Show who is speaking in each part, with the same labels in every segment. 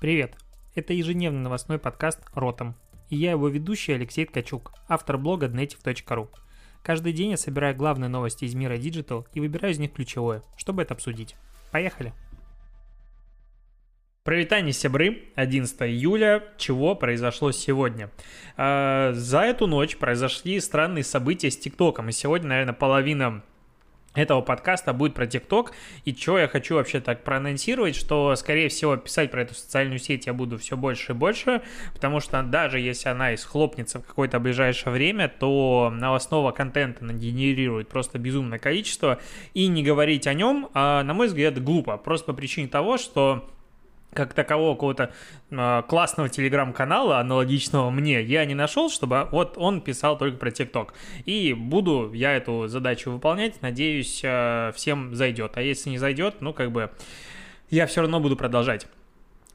Speaker 1: Привет! Это ежедневный новостной подкаст «Ротом». И я его ведущий Алексей Ткачук, автор блога dnetiv.ru. Каждый день я собираю главные новости из мира Digital и выбираю из них ключевое, чтобы это обсудить. Поехали! Провитание сябры, 11 июля, чего произошло сегодня. Э, за эту ночь произошли странные события с ТикТоком, и сегодня, наверное, половина этого подкаста будет про ТикТок. И что я хочу вообще так проанонсировать, что, скорее всего, писать про эту социальную сеть я буду все больше и больше, потому что даже если она и схлопнется в какое-то ближайшее время, то новостного контента она генерирует просто безумное количество, и не говорить о нем, а, на мой взгляд, глупо, просто по причине того, что как такового какого-то э, классного телеграм-канала, аналогичного мне, я не нашел, чтобы вот он писал только про ТикТок. И буду я эту задачу выполнять, надеюсь, э, всем зайдет. А если не зайдет, ну, как бы, я все равно буду продолжать.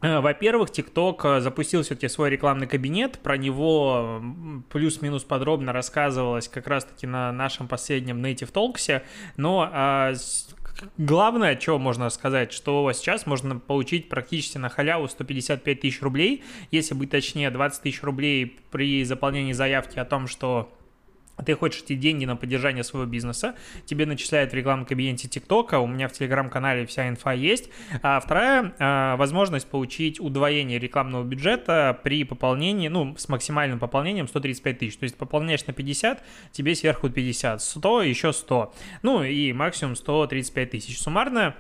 Speaker 1: Во-первых, TikTok запустил все-таки свой рекламный кабинет, про него плюс-минус подробно рассказывалось как раз-таки на нашем последнем Native Talks, но а, главное, что можно сказать, что сейчас можно получить практически на халяву 155 тысяч рублей, если быть точнее 20 тысяч рублей при заполнении заявки о том, что ты хочешь эти деньги на поддержание своего бизнеса, тебе начисляют в рекламном кабинете ТикТока, у меня в Телеграм-канале вся инфа есть. А вторая а, возможность получить удвоение рекламного бюджета при пополнении, ну, с максимальным пополнением 135 тысяч. То есть пополняешь на 50, тебе сверху 50, 100, еще 100. Ну и максимум 135 тысяч. Суммарно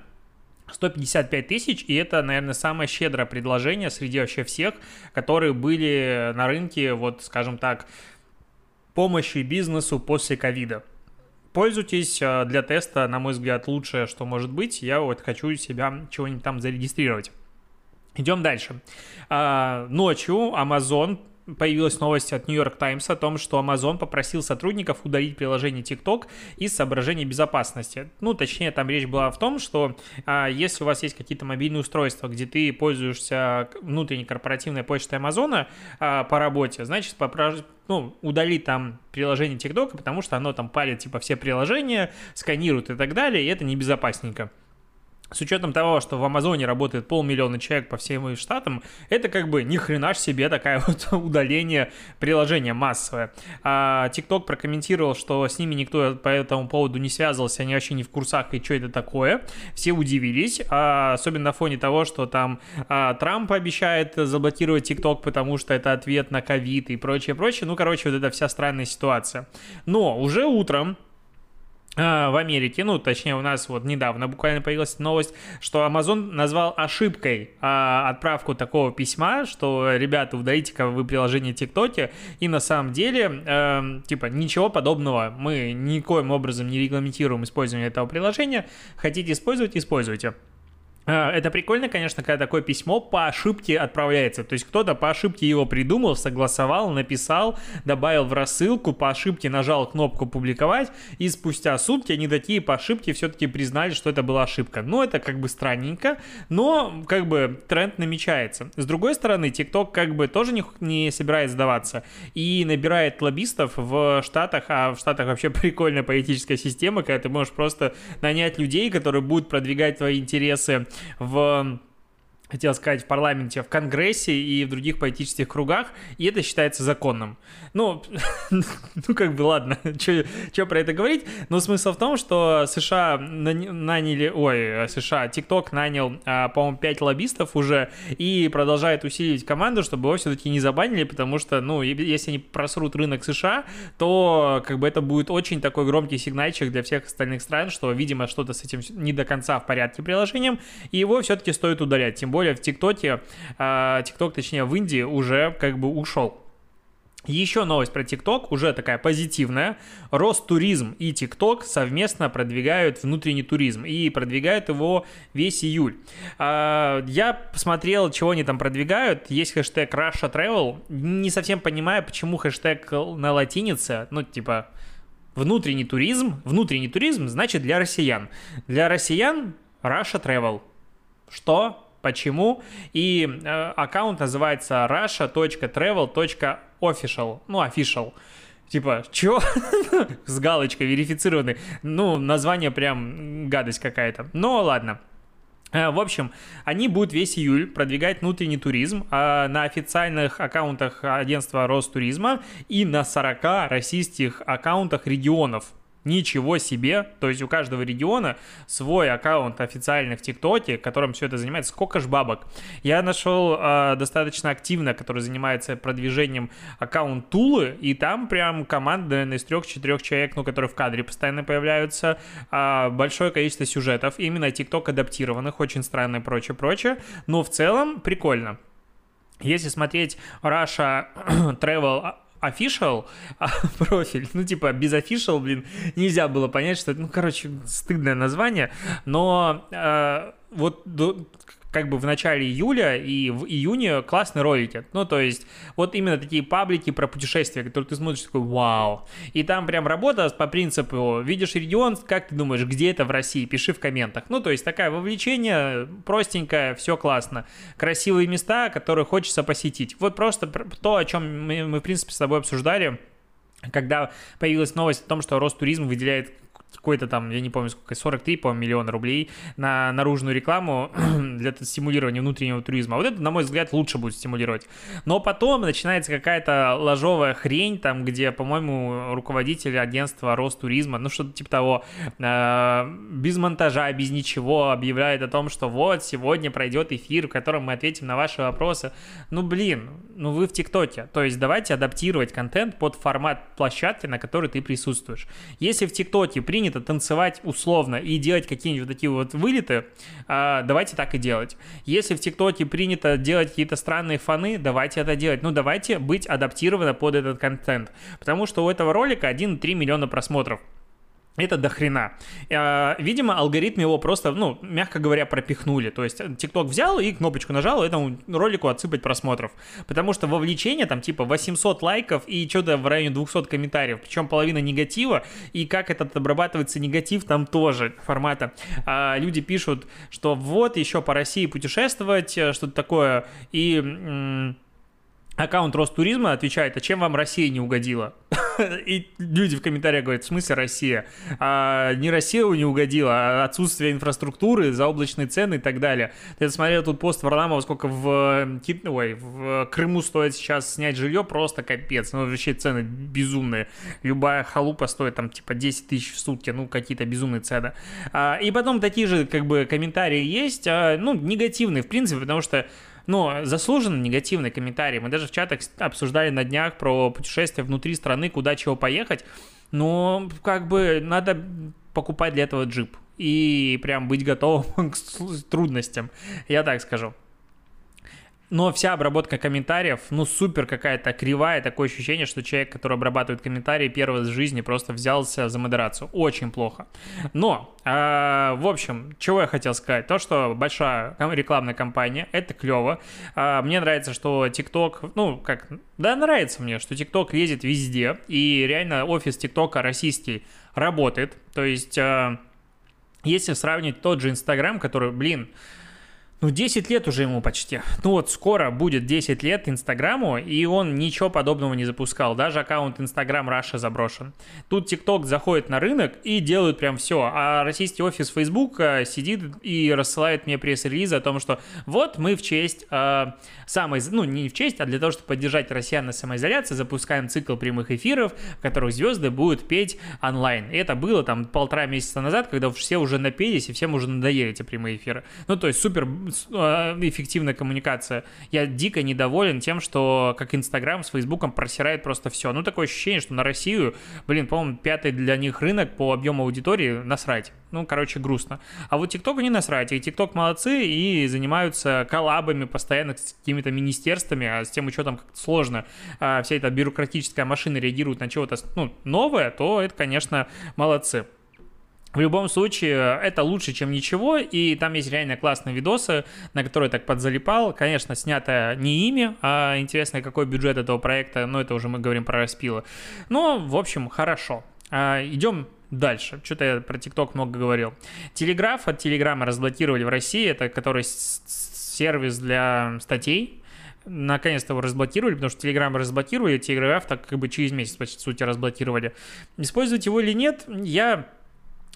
Speaker 1: 155 тысяч, и это, наверное, самое щедрое предложение среди вообще всех, которые были на рынке, вот, скажем так, помощи бизнесу после ковида. Пользуйтесь а, для теста, на мой взгляд, лучшее, что может быть. Я вот хочу себя чего-нибудь там зарегистрировать. Идем дальше. А, ночью Amazon появилась новость от York Times о том, что Amazon попросил сотрудников удалить приложение TikTok из соображений безопасности. Ну, точнее, там речь была в том, что а, если у вас есть какие-то мобильные устройства, где ты пользуешься внутренней корпоративной почтой Амазона а, по работе, значит, попрос... ну, удали там приложение TikTok, потому что оно там палит, типа, все приложения, сканирует и так далее, и это небезопасненько с учетом того, что в Амазоне работает полмиллиона человек по всем штатам, это как бы ни хрена ж себе такая вот удаление приложения массовое. А TikTok прокомментировал, что с ними никто по этому поводу не связывался, они вообще не в курсах, и что это такое. Все удивились, а, особенно на фоне того, что там а, Трамп обещает заблокировать TikTok, потому что это ответ на ковид и прочее, прочее. Ну, короче, вот это вся странная ситуация. Но уже утром в Америке, ну, точнее, у нас вот недавно буквально появилась новость, что Amazon назвал ошибкой а, отправку такого письма, что, ребята, удалите-ка вы приложение ТикТоке, и на самом деле, э, типа, ничего подобного, мы никоим образом не регламентируем использование этого приложения, хотите использовать, используйте. А, это прикольно, конечно, когда такое письмо по ошибке отправляется. То есть кто-то по ошибке его придумал, согласовал, написал, добавил в рассылку, по ошибке нажал кнопку «Публиковать», и спустя сутки они такие по ошибке все-таки признали, что это была ошибка. Ну, это как бы странненько, но как бы тренд намечается. С другой стороны, TikTok как бы тоже не, не собирается сдаваться и набирает лоббистов в Штатах, а в Штатах вообще прикольная политическая система, когда ты можешь просто нанять людей, которые будут продвигать твои интересы в хотел сказать, в парламенте, в Конгрессе и в других политических кругах, и это считается законным. Ну, ну как бы, ладно, что про это говорить, но смысл в том, что США наняли, ой, США, TikTok нанял, а, по-моему, 5 лоббистов уже и продолжает усиливать команду, чтобы его все-таки не забанили, потому что, ну, если они просрут рынок США, то как бы это будет очень такой громкий сигнальчик для всех остальных стран, что, видимо, что-то с этим не до конца в порядке приложением, и его все-таки стоит удалять, тем более более в ТикТоке, а, ТикТок, точнее, в Индии уже как бы ушел. Еще новость про ТикТок, уже такая позитивная. Ростуризм и ТикТок совместно продвигают внутренний туризм и продвигают его весь июль. А, я посмотрел, чего они там продвигают. Есть хэштег Russia Travel. Не совсем понимаю, почему хэштег на латинице. Ну, типа, внутренний туризм. Внутренний туризм значит для россиян. Для россиян Russia Travel. Что? Почему. И э, аккаунт называется russia.travel.official. Ну, official. Типа, чё? С галочкой верифицированный. Ну, название прям гадость какая-то. Но ладно. Э, в общем, они будут весь июль продвигать внутренний туризм а на официальных аккаунтах агентства Ростуризма и на 40 российских аккаунтах регионов. Ничего себе! То есть у каждого региона свой аккаунт официальный в ТикТоке, которым все это занимается. Сколько ж бабок? Я нашел э, достаточно активно, который занимается продвижением аккаунт Тулы, и там прям команда, наверное, из трех-четырех человек, ну, которые в кадре постоянно появляются, э, большое количество сюжетов, именно ТикТок адаптированных, очень странно и прочее, прочее. Но в целом прикольно. Если смотреть Russia Travel official а, профиль, ну, типа, без official, блин, нельзя было понять, что это, ну, короче, стыдное название, но э, вот до, как бы в начале июля и в июне классные ролики. Ну, то есть, вот именно такие паблики про путешествия, которые ты смотришь такой, вау. И там прям работа по принципу, видишь регион, как ты думаешь, где это в России? Пиши в комментах. Ну, то есть, такое вовлечение, простенькое, все классно. Красивые места, которые хочется посетить. Вот просто то, о чем мы, мы в принципе, с тобой обсуждали, когда появилась новость о том, что Ростуризм выделяет какой-то там, я не помню сколько, 43, по миллиона рублей на наружную рекламу для стимулирования внутреннего туризма. Вот это, на мой взгляд, лучше будет стимулировать. Но потом начинается какая-то ложовая хрень, там, где, по-моему, руководитель агентства Ростуризма, ну что-то типа того, э, без монтажа, без ничего объявляет о том, что вот, сегодня пройдет эфир, в котором мы ответим на ваши вопросы. Ну, блин, ну вы в ТикТоке. То есть давайте адаптировать контент под формат площадки, на которой ты присутствуешь. Если в ТикТоке при принято танцевать условно и делать какие-нибудь вот такие вот вылеты, а, давайте так и делать. Если в ТикТоке принято делать какие-то странные фаны, давайте это делать. Ну, давайте быть адаптированы под этот контент. Потому что у этого ролика 1,3 миллиона просмотров. Это до хрена. А, видимо, алгоритм его просто, ну, мягко говоря, пропихнули. То есть TikTok взял и кнопочку нажал, этому ролику отсыпать просмотров. Потому что вовлечение там типа 800 лайков и что-то в районе 200 комментариев. Причем половина негатива. И как этот обрабатывается негатив там тоже формата. А, люди пишут, что вот еще по России путешествовать, э, что-то такое. И аккаунт Ростуризма отвечает, а чем вам Россия не угодила? И люди в комментариях говорят, в смысле Россия? А, не Россия не угодила, а отсутствие инфраструктуры, заоблачные цены и так далее. Ты смотрел тут пост Варламова, сколько в, ой, в Крыму стоит сейчас снять жилье, просто капец. Ну, вообще цены безумные. Любая халупа стоит там типа 10 тысяч в сутки, ну, какие-то безумные цены. А, и потом такие же, как бы, комментарии есть, а, ну, негативные, в принципе, потому что но заслуженно негативный комментарий. Мы даже в чатах обсуждали на днях про путешествия внутри страны, куда чего поехать. Но как бы надо покупать для этого джип и прям быть готовым к трудностям, я так скажу но вся обработка комментариев, ну, супер какая-то кривая, такое ощущение, что человек, который обрабатывает комментарии, первый в жизни просто взялся за модерацию. Очень плохо. Но, э, в общем, чего я хотел сказать? То, что большая рекламная кампания, это клево. Э, мне нравится, что TikTok, ну, как, да, нравится мне, что TikTok лезет везде, и реально офис TikTok российский работает. То есть, э, если сравнить тот же Инстаграм, который, блин, ну, 10 лет уже ему почти. Ну вот скоро будет 10 лет Инстаграму, и он ничего подобного не запускал. Даже аккаунт Инстаграм Раша заброшен. Тут ТикТок заходит на рынок и делают прям все. А российский офис Facebook э, сидит и рассылает мне пресс-релизы о том, что вот мы в честь э, самой... Ну, не в честь, а для того, чтобы поддержать россиян на самоизоляции, запускаем цикл прямых эфиров, в которых звезды будут петь онлайн. И это было там полтора месяца назад, когда все уже напелись и всем уже надоели эти прямые эфиры. Ну, то есть супер эффективная коммуникация. Я дико недоволен тем, что как Инстаграм с Фейсбуком просирает просто все. Ну, такое ощущение, что на Россию, блин, по-моему, пятый для них рынок по объему аудитории насрать. Ну, короче, грустно. А вот ТикТоку не насрать. И ТикТок молодцы и занимаются коллабами постоянно с какими-то министерствами, а с тем учетом как сложно а, вся эта бюрократическая машина реагирует на чего-то ну, новое, то это, конечно, молодцы. В любом случае, это лучше, чем ничего, и там есть реально классные видосы, на которые так подзалипал. Конечно, снято не ими, а интересно, какой бюджет этого проекта, но это уже мы говорим про распилы. Но, в общем, хорошо. А, идем дальше. Что-то я про ТикТок много говорил. Телеграф от Телеграма разблокировали в России, это который сервис для статей, наконец-то его разблокировали, потому что Telegram разблокировали, Телеграф так как бы через месяц, по сути, разблокировали. Использовать его или нет, я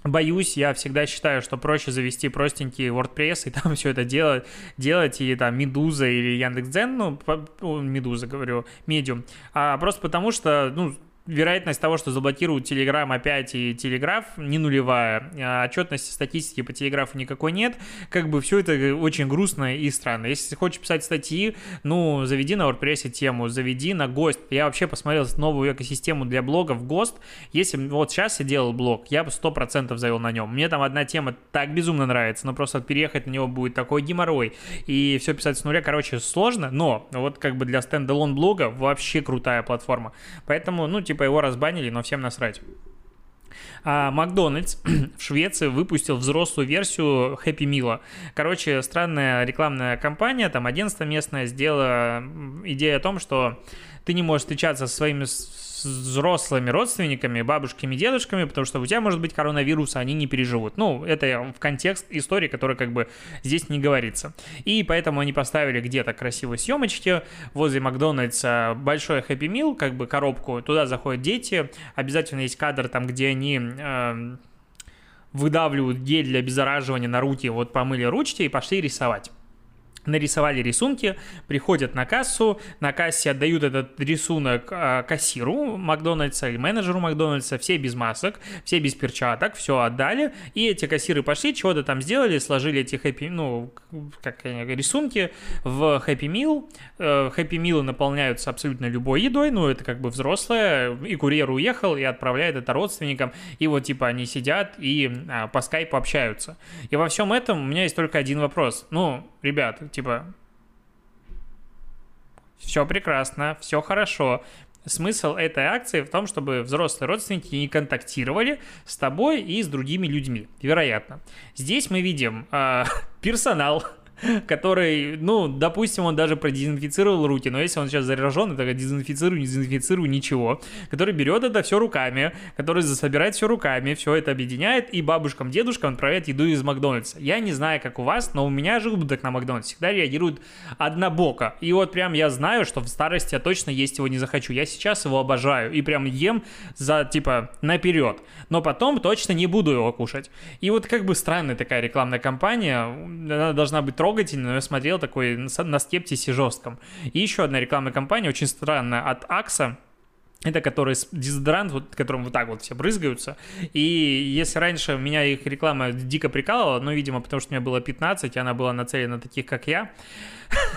Speaker 1: боюсь, я всегда считаю, что проще завести простенький WordPress и там все это делать, делать и там Медуза или Яндекс.Дзен, ну, Медуза, говорю, Medium, а просто потому что, ну, вероятность того, что заблокируют Telegram опять и Телеграф не нулевая. А отчетности статистики по Телеграфу никакой нет. Как бы все это очень грустно и странно. Если хочешь писать статьи, ну, заведи на WordPress тему, заведи на ГОСТ. Я вообще посмотрел новую экосистему для блогов ГОСТ. Если вот сейчас я делал блог, я бы 100% завел на нем. Мне там одна тема так безумно нравится, но просто переехать на него будет такой геморрой. И все писать с нуля, короче, сложно, но вот как бы для стендалон блога вообще крутая платформа. Поэтому, ну, типа, типа его разбанили, но всем насрать. А Макдональдс в Швеции выпустил взрослую версию Happy Meal. Короче, странная рекламная кампания, там 11 местная сделала идея о том, что ты не можешь встречаться со своими взрослыми родственниками, бабушками, дедушками, потому что у тебя может быть коронавирус, а они не переживут. Ну, это в контекст истории, которая как бы здесь не говорится. И поэтому они поставили где-то красивые съемочки. Возле Макдональдса большой Happy Meal, как бы коробку, туда заходят дети, обязательно есть кадр там, где они... Э, выдавливают гель для обеззараживания на руки, вот помыли ручки и пошли рисовать нарисовали рисунки, приходят на кассу, на кассе отдают этот рисунок э, кассиру Макдональдса или менеджеру Макдональдса, все без масок, все без перчаток, все отдали, и эти кассиры пошли, чего-то там сделали, сложили эти хэппи, ну, как рисунки в Meal. Э, Happy Meal наполняются абсолютно любой едой, ну, это как бы взрослое, и курьер уехал, и отправляет это родственникам, и вот, типа, они сидят и а, по скайпу общаются. И во всем этом у меня есть только один вопрос. Ну, ребят, типа, все прекрасно, все хорошо. Смысл этой акции в том, чтобы взрослые родственники не контактировали с тобой и с другими людьми, вероятно. Здесь мы видим э, персонал, который, ну, допустим, он даже продезинфицировал руки, но если он сейчас заражен, это дезинфицирую, не дезинфицирую, ничего, который берет это все руками, который собирает все руками, все это объединяет и бабушкам, дедушкам отправляет еду из Макдональдса. Я не знаю, как у вас, но у меня желудок на Макдональдс всегда реагирует однобоко. И вот прям я знаю, что в старости я точно есть его не захочу. Я сейчас его обожаю и прям ем за, типа, наперед. Но потом точно не буду его кушать. И вот как бы странная такая рекламная кампания, она должна быть трогательный, но я смотрел такой на скептисе жестком. И еще одна рекламная кампания, очень странная, от Акса, это который дезодорант, вот, которым вот так вот все брызгаются. И если раньше меня их реклама дико прикалывала, ну, видимо, потому что мне было 15, и она была нацелена на таких, как я,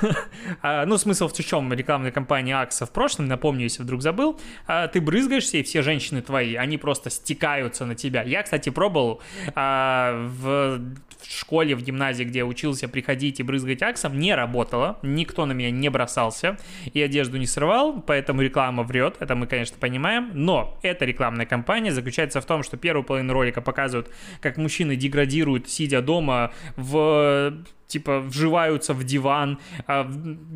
Speaker 1: ну, смысл в чем рекламной кампании Акса в прошлом, напомню, если вдруг забыл, а, ты брызгаешься, и все женщины твои, они просто стекаются на тебя. Я, кстати, пробовал а, в школе, в гимназии, где учился приходить и брызгать аксом, не работало, никто на меня не бросался и одежду не срывал, поэтому реклама врет, это мы, конечно, понимаем, но эта рекламная кампания заключается в том, что первую половину ролика показывают, как мужчины деградируют, сидя дома в типа вживаются в диван, а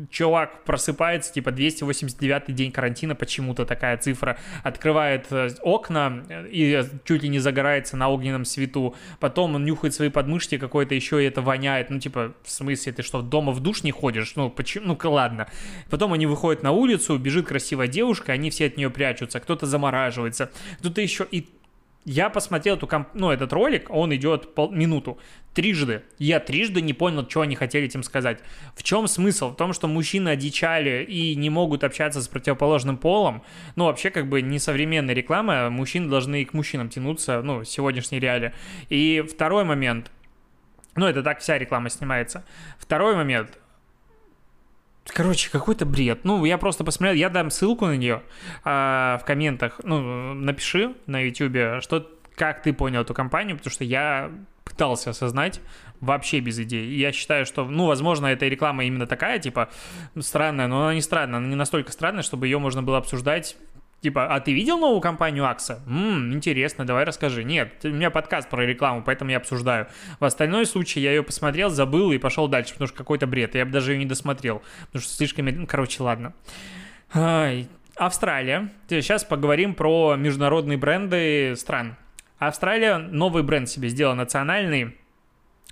Speaker 1: чувак просыпается, типа 289 день карантина, почему-то такая цифра, открывает э, окна э, и чуть ли не загорается на огненном свету, потом он нюхает свои подмышки какой-то еще и это воняет, ну типа в смысле ты что, дома в душ не ходишь? Ну почему, ну ладно. Потом они выходят на улицу, бежит красивая девушка, они все от нее прячутся, кто-то замораживается, кто-то еще и я посмотрел эту комп... ну, этот ролик, он идет пол... минуту, трижды. Я трижды не понял, что они хотели этим сказать. В чем смысл? В том, что мужчины одичали и не могут общаться с противоположным полом. Ну, вообще, как бы, не современная реклама, мужчины должны и к мужчинам тянуться, ну, сегодняшней реалии. И второй момент, ну, это так вся реклама снимается. Второй момент, Короче, какой-то бред. Ну, я просто посмотрел, я дам ссылку на нее а, в комментах. Ну, напиши на YouTube, что, как ты понял эту компанию, потому что я пытался осознать вообще без идей. Я считаю, что, ну, возможно, эта реклама именно такая, типа, странная, но она не странная, она не настолько странная, чтобы ее можно было обсуждать Типа, а ты видел новую компанию Акса? Ммм, интересно, давай расскажи. Нет, у меня подкаст про рекламу, поэтому я обсуждаю. В остальной случае я ее посмотрел, забыл и пошел дальше, потому что какой-то бред. Я бы даже ее не досмотрел, потому что слишком... Короче, ладно. Ай, Австралия. Сейчас поговорим про международные бренды стран. Австралия новый бренд себе сделал национальный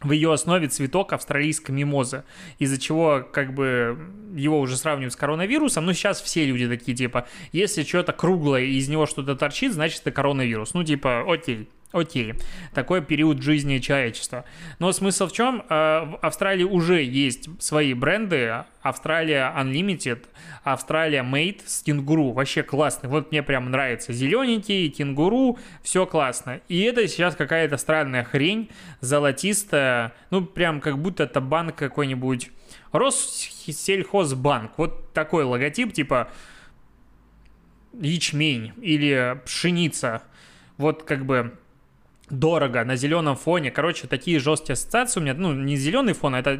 Speaker 1: в ее основе цветок австралийской мимозы, из-за чего как бы его уже сравнивают с коронавирусом, но сейчас все люди такие, типа, если что-то круглое и из него что-то торчит, значит это коронавирус. Ну, типа, окей, Окей, такой период жизни человечества. Но смысл в чем? Э, в Австралии уже есть свои бренды. Австралия Unlimited, Австралия Made с кенгуру. Вообще классный. Вот мне прям нравится. Зелененький, кенгуру, все классно. И это сейчас какая-то странная хрень, золотистая. Ну, прям как будто это банк какой-нибудь. Россельхозбанк. Вот такой логотип, типа ячмень или пшеница. Вот как бы дорого на зеленом фоне. Короче, такие жесткие ассоциации у меня. Ну, не зеленый фон, а это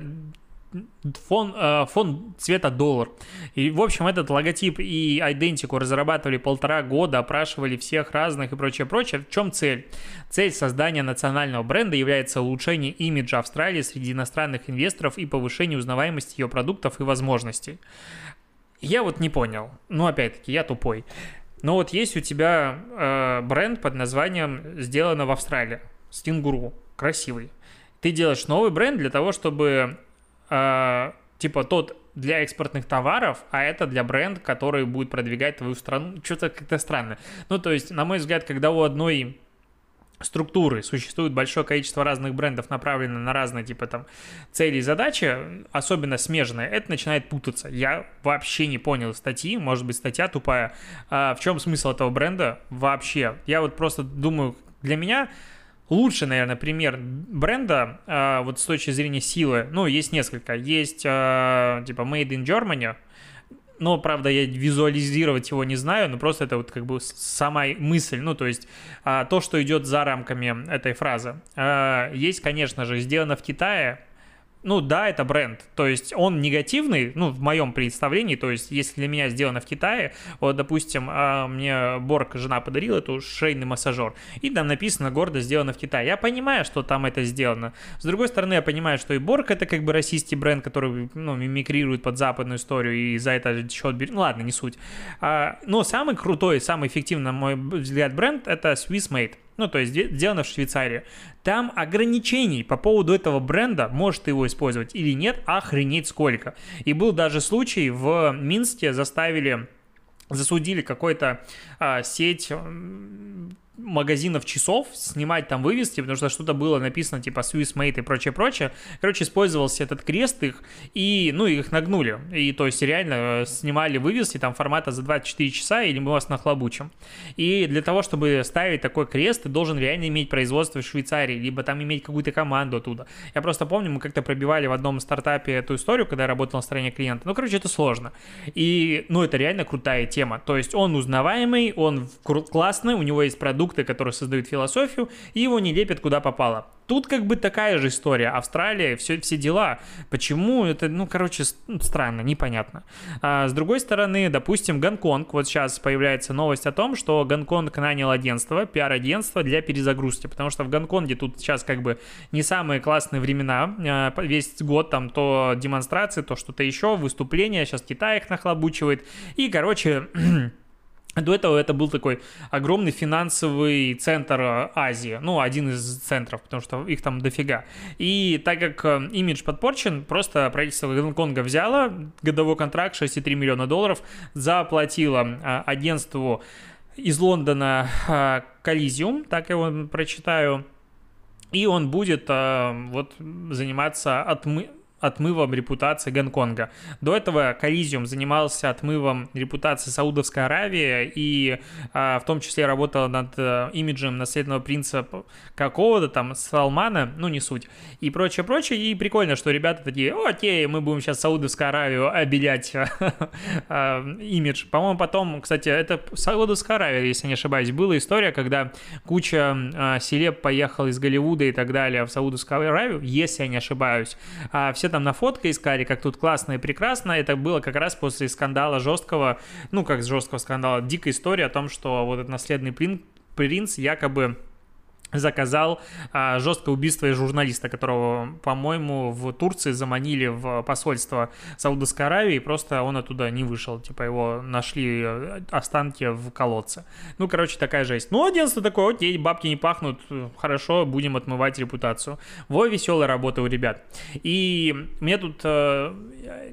Speaker 1: фон, э, фон цвета доллар. И, в общем, этот логотип и идентику разрабатывали полтора года, опрашивали всех разных и прочее, прочее. В чем цель? Цель создания национального бренда является улучшение имиджа Австралии среди иностранных инвесторов и повышение узнаваемости ее продуктов и возможностей. Я вот не понял. Ну, опять-таки, я тупой. Но вот есть у тебя э, бренд под названием «Сделано в Австралии». Стингуру. Красивый. Ты делаешь новый бренд для того, чтобы э, типа тот для экспортных товаров, а это для бренда, который будет продвигать твою страну. Что-то как-то странно. Ну, то есть, на мой взгляд, когда у одной структуры, существует большое количество разных брендов, направленных на разные типа там цели и задачи, особенно смежные, это начинает путаться. Я вообще не понял статьи, может быть статья тупая. А в чем смысл этого бренда вообще? Я вот просто думаю, для меня лучший, наверное, пример бренда а, вот с точки зрения силы, ну, есть несколько. Есть а, типа Made in Germany, но, правда, я визуализировать его не знаю, но просто это вот как бы сама мысль, ну, то есть а, то, что идет за рамками этой фразы. А, есть, конечно же, сделано в Китае, ну да, это бренд. То есть он негативный, ну, в моем представлении. То есть, если для меня сделано в Китае, вот, допустим, а, мне Борг жена подарила эту шейный массажер, и там написано гордо сделано в Китае. Я понимаю, что там это сделано. С другой стороны, я понимаю, что и Борг это как бы российский бренд, который, ну, мимикрирует под западную историю и за это счет берет. Ну, ладно, не суть. А, но самый крутой, самый эффективный, на мой взгляд, бренд это Swiss Made ну, то есть сделано в Швейцарии, там ограничений по поводу этого бренда, может ты его использовать или нет, охренеть сколько. И был даже случай в Минске, заставили засудили какой-то а, сеть магазинов часов, снимать там вывески, потому что что-то было написано типа Swiss Made и прочее-прочее. Короче, использовался этот крест их, и, ну, их нагнули. И, то есть, реально э, снимали вывески там формата за 24 часа, или мы вас нахлобучим. И для того, чтобы ставить такой крест, ты должен реально иметь производство в Швейцарии, либо там иметь какую-то команду оттуда. Я просто помню, мы как-то пробивали в одном стартапе эту историю, когда я работал на стороне клиента. Ну, короче, это сложно. И, ну, это реально крутая тема. То есть, он узнаваемый, он классный, у него есть продукт, продукты, которые создают философию, и его не лепят куда попало. Тут как бы такая же история. Австралия, все, все дела. Почему это, ну, короче, ну, странно, непонятно. А, с другой стороны, допустим, Гонконг. Вот сейчас появляется новость о том, что Гонконг нанял агентство, пиар-агентство для перезагрузки. Потому что в Гонконге тут сейчас как бы не самые классные времена. А, весь год там то демонстрации, то что-то еще, выступления. Сейчас Китай их нахлобучивает. И, короче, До этого это был такой огромный финансовый центр э, Азии, ну, один из центров, потому что их там дофига. И так как э, имидж подпорчен, просто правительство Гонконга взяло годовой контракт 6,3 миллиона долларов, заплатило э, агентству из Лондона Коллизиум, так я его прочитаю, и он будет вот заниматься отмы отмывом репутации Гонконга. До этого Коллизиум занимался отмывом репутации Саудовской Аравии и а, в том числе работал над а, имиджем наследного принца какого-то там Салмана, ну не суть, и прочее, прочее. И прикольно, что ребята такие, окей, мы будем сейчас Саудовскую Аравию обелять а, имидж. По-моему, потом, кстати, это Саудовская Аравия, если не ошибаюсь, была история, когда куча а, селеб поехал из Голливуда и так далее в Саудовскую Аравию, если я не ошибаюсь. А все там на фотке искали, как тут классно и прекрасно. Это было как раз после скандала жесткого, ну, как жесткого скандала, дикая история о том, что вот этот наследный принц якобы заказал а, жесткое убийство журналиста, которого, по-моему, в Турции заманили в посольство Саудовской Аравии, просто он оттуда не вышел, типа его нашли э, останки в колодце. Ну, короче, такая жесть. Ну, агентство такое, окей, бабки не пахнут, хорошо, будем отмывать репутацию. Во, веселая работа у ребят. И мне тут э,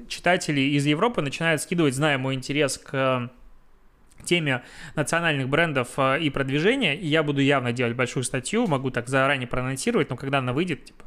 Speaker 1: читатели из Европы начинают скидывать, зная мой интерес к теме национальных брендов э, и продвижения, и я буду явно делать большую статью, могу так заранее проанонсировать, но когда она выйдет, типа,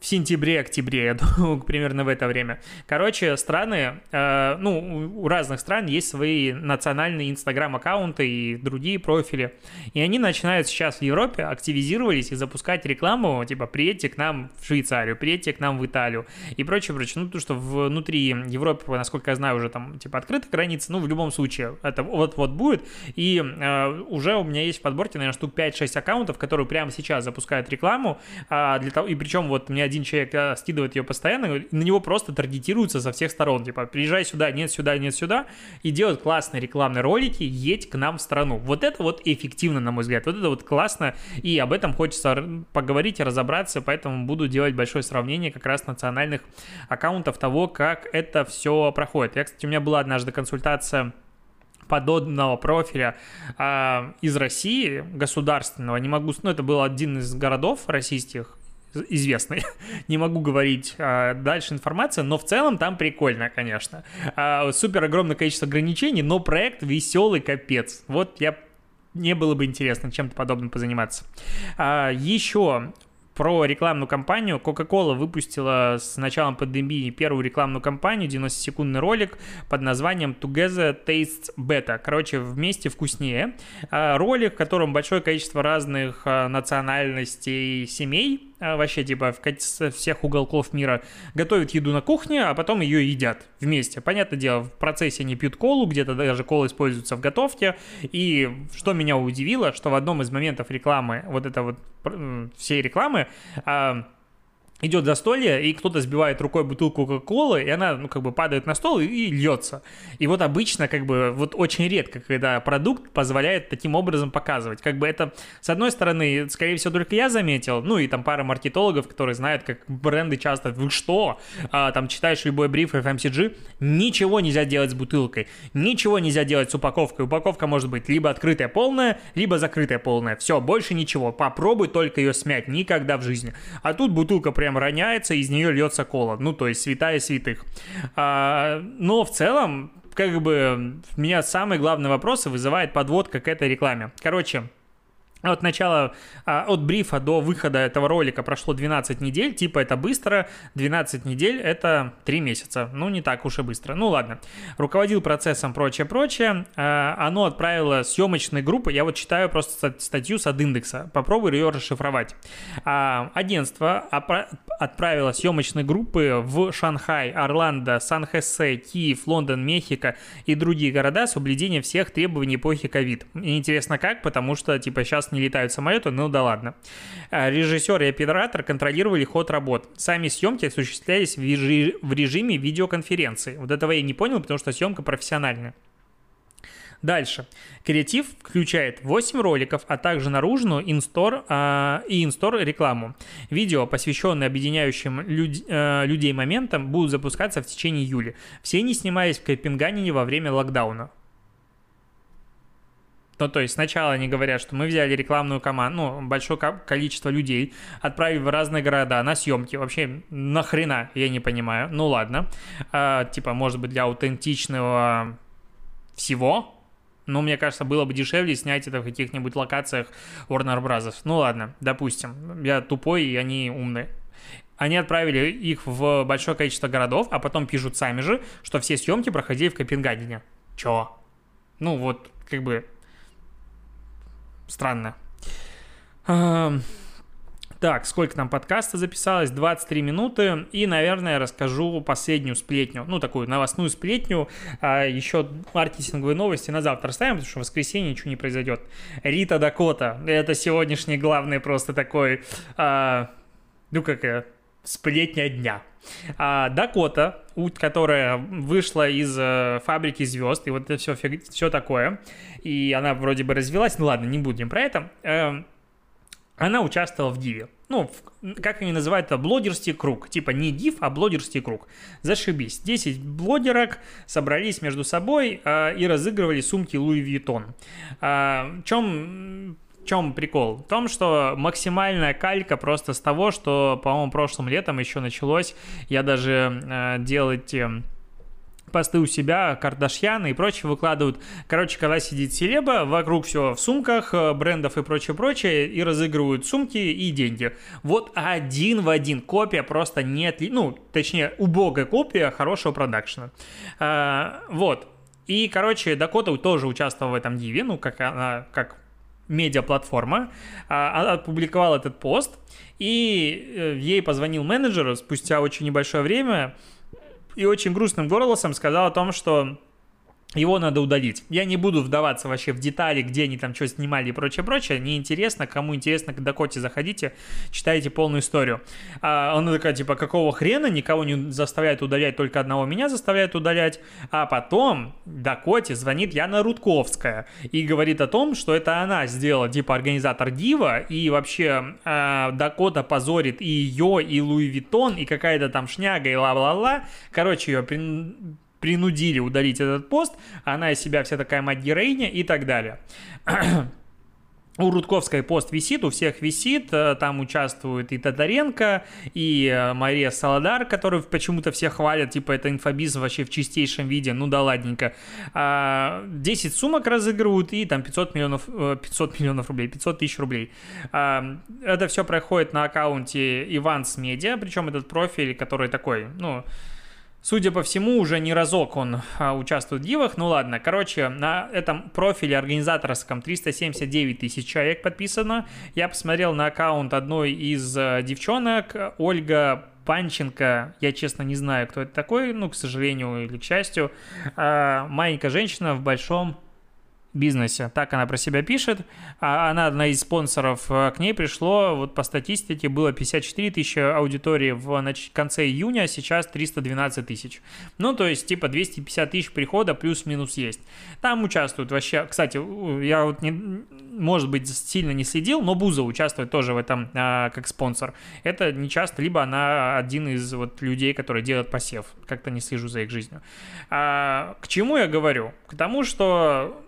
Speaker 1: в сентябре-октябре, я думаю, примерно в это время. Короче, страны, э, ну, у разных стран есть свои национальные инстаграм-аккаунты и другие профили, и они начинают сейчас в Европе активизировались и запускать рекламу, типа, приедьте к нам в Швейцарию, приедьте к нам в Италию и прочее, прочее. Ну, то, что внутри Европы, насколько я знаю, уже там, типа, открыты границы, ну, в любом случае, это вот-вот будет, и э, уже у меня есть в подборке, наверное, штук 5-6 аккаунтов, которые прямо сейчас запускают рекламу, э, для того, и причем вот мне один человек а, скидывает ее постоянно, на него просто таргетируются со всех сторон. Типа, приезжай сюда, нет сюда, нет сюда, и делают классные рекламные ролики, едь к нам в страну. Вот это вот эффективно, на мой взгляд. Вот это вот классно, и об этом хочется поговорить и разобраться, поэтому буду делать большое сравнение как раз национальных аккаунтов того, как это все проходит. Я, кстати, у меня была однажды консультация подобного профиля э, из России, государственного, не могу, ну, это был один из городов российских, известный. Не могу говорить а, дальше информация, но в целом там прикольно, конечно. А, супер огромное количество ограничений, но проект веселый капец. Вот я не было бы интересно чем-то подобным позаниматься. А, еще про рекламную кампанию. Coca-Cola выпустила с началом пандемии первую рекламную кампанию, 90-секундный ролик под названием Together Tastes Better. Короче, вместе вкуснее. А, ролик, в котором большое количество разных а, национальностей семей вообще типа в всех уголков мира готовят еду на кухне, а потом ее едят вместе. Понятное дело, в процессе они пьют колу, где-то даже кола используется в готовке. И что меня удивило, что в одном из моментов рекламы, вот это вот всей рекламы, а, идет застолье, и кто-то сбивает рукой бутылку Кока-Колы, и она, ну, как бы падает на стол и, и льется. И вот обычно, как бы, вот очень редко, когда продукт позволяет таким образом показывать. Как бы это, с одной стороны, скорее всего, только я заметил, ну, и там пара маркетологов, которые знают, как бренды часто, вы что, а, там, читаешь любой бриф FMCG, ничего нельзя делать с бутылкой, ничего нельзя делать с упаковкой. Упаковка может быть либо открытая полная, либо закрытая полная. Все, больше ничего. Попробуй только ее смять, никогда в жизни. А тут бутылка прям прям роняется, из нее льется кола. Ну, то есть святая святых. А, но в целом, как бы, меня самые главные вопросы вызывает подводка к этой рекламе. Короче, от начала, а, от брифа до выхода этого ролика прошло 12 недель, типа это быстро, 12 недель это 3 месяца, ну не так уж и быстро, ну ладно. Руководил процессом, прочее-прочее, а, оно отправило съемочной группы, я вот читаю просто статью с индекса, попробую ее расшифровать. А, агентство отправило съемочной группы в Шанхай, Орландо, Сан-Хосе, Киев, Лондон, Мехико и другие города с соблюдением всех требований эпохи ковид. Интересно как, потому что типа сейчас не летают самолеты, ну да ладно. А, режиссер и оператор контролировали ход работ. Сами съемки осуществлялись в, режиме видеоконференции. Вот этого я не понял, потому что съемка профессиональная. Дальше. Креатив включает 8 роликов, а также наружную инстор э, и инстор рекламу. Видео, посвященные объединяющим люд, э, людей моментам, будут запускаться в течение июля. Все они снимались в Копенгагене во время локдауна. Ну, то есть сначала они говорят, что мы взяли рекламную команду, ну, большое количество людей, отправили в разные города на съемки. Вообще, нахрена, я не понимаю. Ну, ладно. А, типа, может быть, для аутентичного всего, но мне кажется, было бы дешевле снять это в каких-нибудь локациях Warner Bros. Ну ладно, допустим. Я тупой, и они умные. Они отправили их в большое количество городов, а потом пишут сами же, что все съемки проходили в Копенгагене. Чё? Ну вот, как бы, Странно. Так, сколько там подкаста записалось? 23 минуты. И, наверное, расскажу последнюю сплетню. Ну, такую новостную сплетню. А еще маркетинговые новости на завтра ставим, потому что в воскресенье ничего не произойдет. Рита Дакота. Это сегодняшний главный просто такой... А, ну, как сплетня дня. А, Дакота, которая вышла из э, фабрики звезд, и вот это все, все такое, и она вроде бы развелась, ну ладно, не будем про это, э, она участвовала в Диве. Ну, как они называют это, блогерский круг. Типа не див, а блогерский круг. Зашибись. 10 блогерок собрались между собой э, и разыгрывали сумки Луи Вьютон. Э, в чем чем прикол? В том, что максимальная калька просто с того, что, по-моему, прошлым летом еще началось. Я даже э, делать... Э, посты у себя, Кардашьяны и прочее выкладывают. Короче, когда сидит Селеба, вокруг все в сумках, э, брендов и прочее-прочее, и разыгрывают сумки и деньги. Вот один в один копия просто нет, ну, точнее, убогая копия хорошего продакшена. А, вот. И, короче, Дакота тоже участвовала в этом диве, ну, как она, как медиаплатформа, а, опубликовал этот пост, и э, ей позвонил менеджер спустя очень небольшое время, и очень грустным голосом сказал о том, что его надо удалить. Я не буду вдаваться вообще в детали, где они там что снимали и прочее, прочее. Неинтересно, кому интересно, к Дакоте заходите, читайте полную историю. А она такая, типа, какого хрена, никого не заставляет удалять, только одного меня заставляет удалять. А потом Дакоте звонит Яна Рудковская и говорит о том, что это она сделала, типа, организатор Дива, и вообще э, Дакота позорит и ее, и Louis Vuitton, и какая-то там шняга, и ла-ла-ла. Короче, ее принудили удалить этот пост, она из себя вся такая мать-героиня и так далее. У Рудковской пост висит, у всех висит, э, там участвует и Татаренко, и э, Мария Саладар, которую почему-то все хвалят, типа это инфобиз вообще в чистейшем виде, ну да ладненько. 10 а, сумок разыгрывают и там 500 миллионов, 500 э, миллионов рублей, 500 тысяч рублей. А, это все проходит на аккаунте Иванс Медиа, причем этот профиль, который такой, ну, Судя по всему, уже не разок он а, участвует в дивах. Ну ладно, короче, на этом профиле организаторском 379 тысяч человек подписано. Я посмотрел на аккаунт одной из а, девчонок, Ольга Панченко, я честно не знаю, кто это такой, ну, к сожалению или к счастью, а, маленькая женщина в большом бизнесе. Так она про себя пишет. А она одна из спонсоров. Э, к ней пришло, вот по статистике, было 54 тысячи аудитории в конце июня, а сейчас 312 тысяч. Ну, то есть, типа 250 тысяч прихода плюс-минус есть. Там участвуют вообще... Кстати, я вот, не, может быть, сильно не следил, но Буза участвует тоже в этом а, как спонсор. Это не часто, либо она один из вот людей, которые делают посев. Как-то не слежу за их жизнью. А, к чему я говорю? К тому, что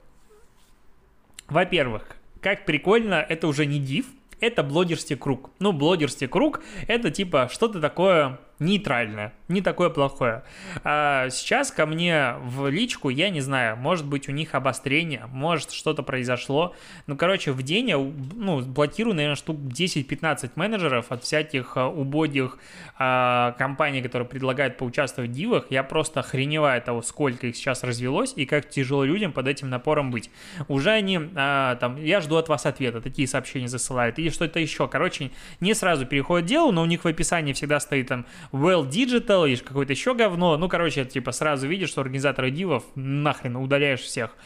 Speaker 1: во-первых, как прикольно, это уже не див, это блогерский круг. Ну, блогерский круг — это типа что-то такое нейтральное, не такое плохое. А сейчас ко мне в личку, я не знаю, может быть у них обострение, может что-то произошло. Ну, короче, в день я ну, блокирую, наверное, штук 10-15 менеджеров от всяких а, убогих а, компаний, которые предлагают поучаствовать в дивах. Я просто охреневаю того, сколько их сейчас развелось и как тяжело людям под этим напором быть. Уже они а, там, я жду от вас ответа, такие сообщения засылают или что-то еще. Короче, не сразу переходят к делу, но у них в описании всегда стоит там Well Digital и какое-то еще говно. Ну, короче, типа сразу видишь, что организаторы дивов нахрен удаляешь всех.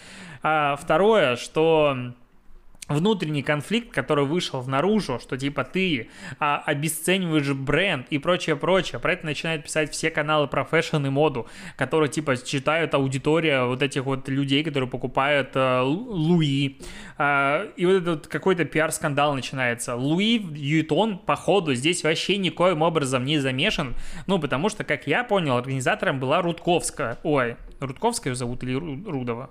Speaker 1: А второе, что внутренний конфликт, который вышел наружу, что типа ты а, обесцениваешь бренд и прочее, прочее. Про это начинают писать все каналы про fashion и моду, которые типа читают аудитория вот этих вот людей, которые покупают а, Луи. А, и вот этот какой-то пиар-скандал начинается. Луи Ютон, походу, здесь вообще никоим образом не замешан, ну, потому что, как я понял, организатором была Рудковская. Ой, Рудковская ее зовут или Рудова?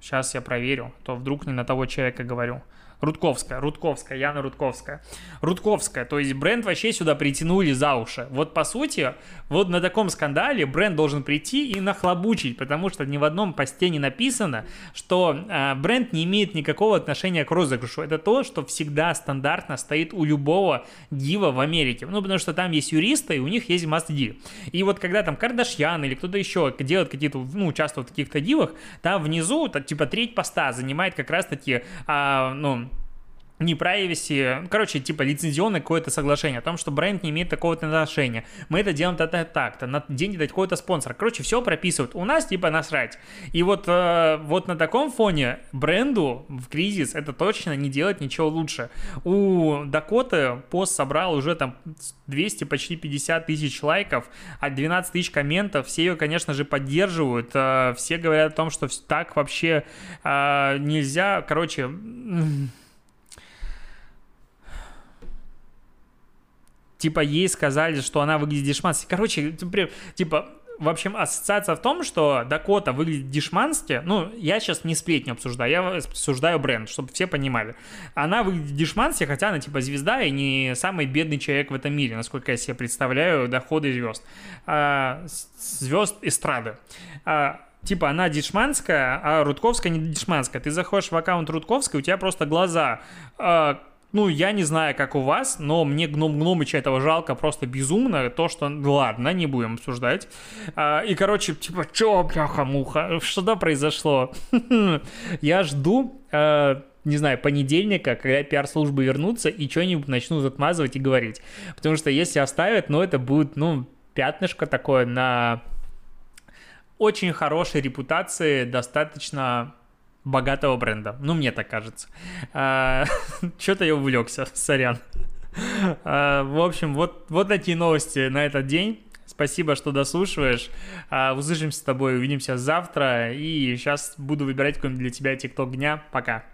Speaker 1: Сейчас я проверю, то вдруг не на того человека говорю. Рудковская, Рудковская, Яна Рудковская. Рудковская, то есть бренд вообще сюда притянули за уши. Вот по сути, вот на таком скандале бренд должен прийти и нахлобучить, потому что ни в одном посте не написано, что э, бренд не имеет никакого отношения к розыгрышу. Это то, что всегда стандартно стоит у любого дива в Америке. Ну, потому что там есть юристы, и у них есть must div. И вот когда там Кардашьян или кто-то еще делает какие-то, ну, участвует в каких-то дивах, там внизу, типа, треть поста занимает как раз-таки, а, ну, не privacy, короче, типа лицензионное какое-то соглашение о том, что бренд не имеет такого отношения. Мы это делаем так-то, так-то, на деньги дать какой-то спонсор. Короче, все прописывают. У нас типа насрать. И вот, э, вот на таком фоне бренду в кризис это точно не делать ничего лучше. У Дакоты пост собрал уже там 200, почти 50 тысяч лайков, а 12 тысяч комментов. Все ее, конечно же, поддерживают. Э, все говорят о том, что так вообще э, нельзя. Короче, типа ей сказали, что она выглядит дешмански. Короче, типа, в общем, ассоциация в том, что Дакота выглядит дешмански. Ну, я сейчас не сплетню обсуждаю, я обсуждаю бренд, чтобы все понимали. Она выглядит дешмански, хотя она типа звезда и не самый бедный человек в этом мире, насколько я себе представляю доходы звезд. А, звезд эстрады. А, типа она дешманская, а Рудковская не дешманская. Ты заходишь в аккаунт Рудковской, у тебя просто глаза а, ну, я не знаю, как у вас, но мне гном Гномыча этого жалко просто безумно. То, что... Ладно, не будем обсуждать. А, и, короче, типа, чё, бляха-муха, что произошло? Я жду, а, не знаю, понедельника, когда пиар-службы вернутся и что-нибудь начнут отмазывать и говорить. Потому что если оставят, ну, это будет, ну, пятнышко такое на очень хорошей репутации, достаточно богатого бренда. Ну, мне так кажется. А, Что-то я увлекся, сорян. А, в общем, вот, вот такие новости на этот день. Спасибо, что дослушиваешь. А, услышимся с тобой, увидимся завтра. И сейчас буду выбирать какой-нибудь для тебя тикток дня. Пока.